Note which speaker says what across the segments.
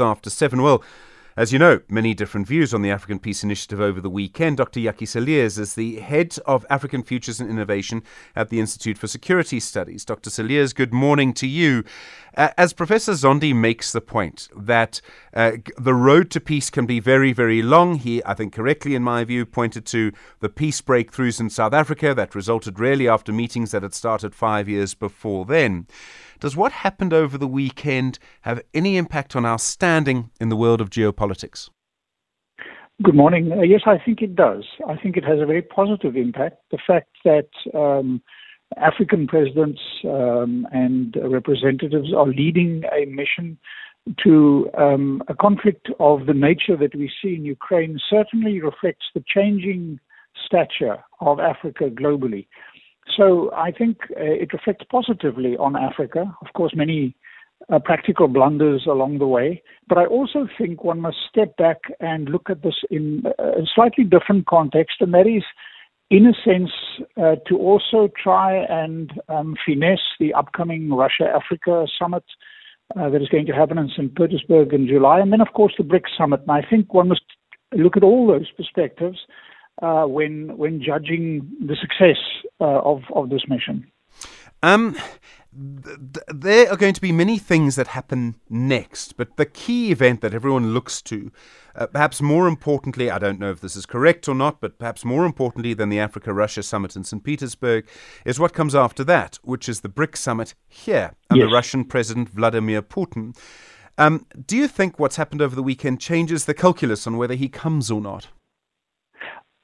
Speaker 1: after seven. Well, as you know, many different views on the African Peace Initiative over the weekend. Dr. Jakkie Cilliers is the head of African Futures and Innovation at the Institute for Security Studies. Dr. Cilliers, good morning to you. As Professor Zondi makes the point that uh, the road to peace can be very, very long, he, I think correctly in my view, pointed to the peace breakthroughs in South Africa that resulted really after meetings that had started five years before then. Does what happened over the weekend have any impact on our standing in the world of geopolitics?
Speaker 2: Good morning. Uh, yes, I think it does. I think it has a very positive impact. The fact that um, African presidents um, and representatives are leading a mission to um, a conflict of the nature that we see in Ukraine certainly reflects the changing stature of Africa globally. So I think uh, it reflects positively on Africa. Of course, many uh, practical blunders along the way, but I also think one must step back and look at this in a slightly different context, and that is, in a sense, uh, to also try and um, finesse the upcoming Russia Africa summit. Uh, that is going to happen in St. Petersburg in July, and then, of course, the BRICS summit. And I think one must look at all those perspectives uh, when when judging the success uh, of of this mission?
Speaker 1: Um, there are going to be many things that happen next, but the key event that everyone looks to, uh, perhaps more importantly, I don't know if this is correct or not, but perhaps more importantly than the Africa Russia summit in St. Petersburg, is what comes after that, which is the BRICS summit here under yes. Russian President Vladimir Putin. Um, do you think what's happened over the weekend changes the calculus on whether he comes or not?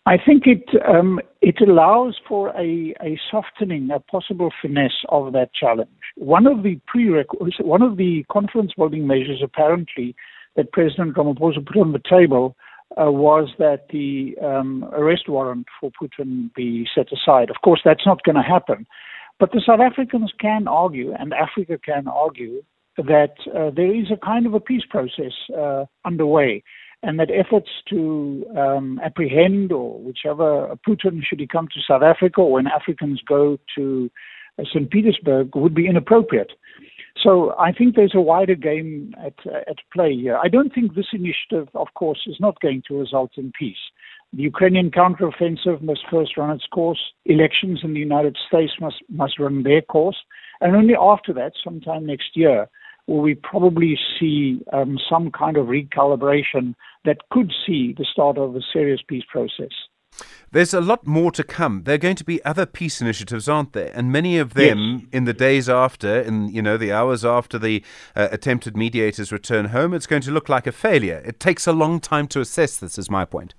Speaker 2: I think it um, it allows for a, a softening, a possible finesse of that challenge. One of the prerequisites, one of the conference building measures, apparently, that President Ramaphosa put on the table uh, was that the um, arrest warrant for Putin be set aside. Of course, that's not going to happen. But the South Africans can argue, and Africa can argue, that uh, there is a kind of a peace process uh, underway and that efforts to um, apprehend or whichever Putin should he come to South Africa or when Africans go to uh, St. Petersburg would be inappropriate. So I think there's a wider game at, uh, at play here. I don't think this initiative, of course, is not going to result in peace. The Ukrainian counteroffensive must first run its course. Elections in the United States must, must run their course. And only after that, sometime next year, will we probably see um, some kind of recalibration that could see the start of a serious peace process.
Speaker 1: There's a lot more to come. There are going to be other peace initiatives, aren't there? And many of them yes. in the days after, in you know the hours after the uh, attempted mediators return home, it's going to look like a failure. It takes a long time to assess this. Is my point.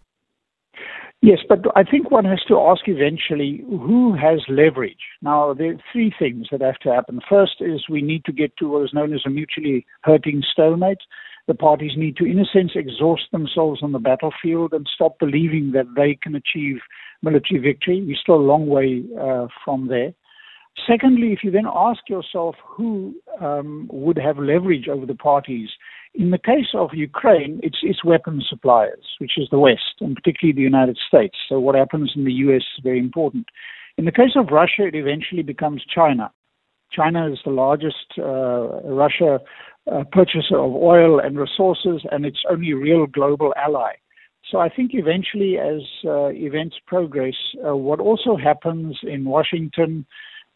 Speaker 2: Yes, but I think one has to ask eventually who has leverage. Now, there are three things that have to happen. First is we need to get to what is known as a mutually hurting stalemate. The parties need to, in a sense, exhaust themselves on the battlefield and stop believing that they can achieve military victory. We're still a long way uh, from there. Secondly, if you then ask yourself who um, would have leverage over the parties, in the case of Ukraine, it's, it's weapons suppliers, which is the West, and particularly the United States. So what happens in the US is very important. In the case of Russia, it eventually becomes China. China is the largest uh, Russia uh, purchaser of oil and resources, and its only real global ally. So I think eventually, as uh, events progress, uh, what also happens in Washington,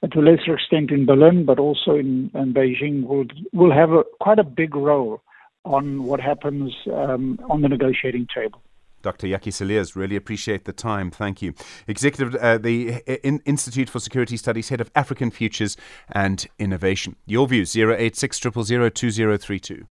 Speaker 2: to a lesser extent in Berlin, but also in, in Beijing, will will have a, quite a big role on what happens um, on the negotiating table.
Speaker 1: Dr. Jakkie Cilliers, really appreciate the time. Thank you. Executive, uh, the in- Institute for Security Studies, Head of African Futures and Innovation. Your views, 086 2032.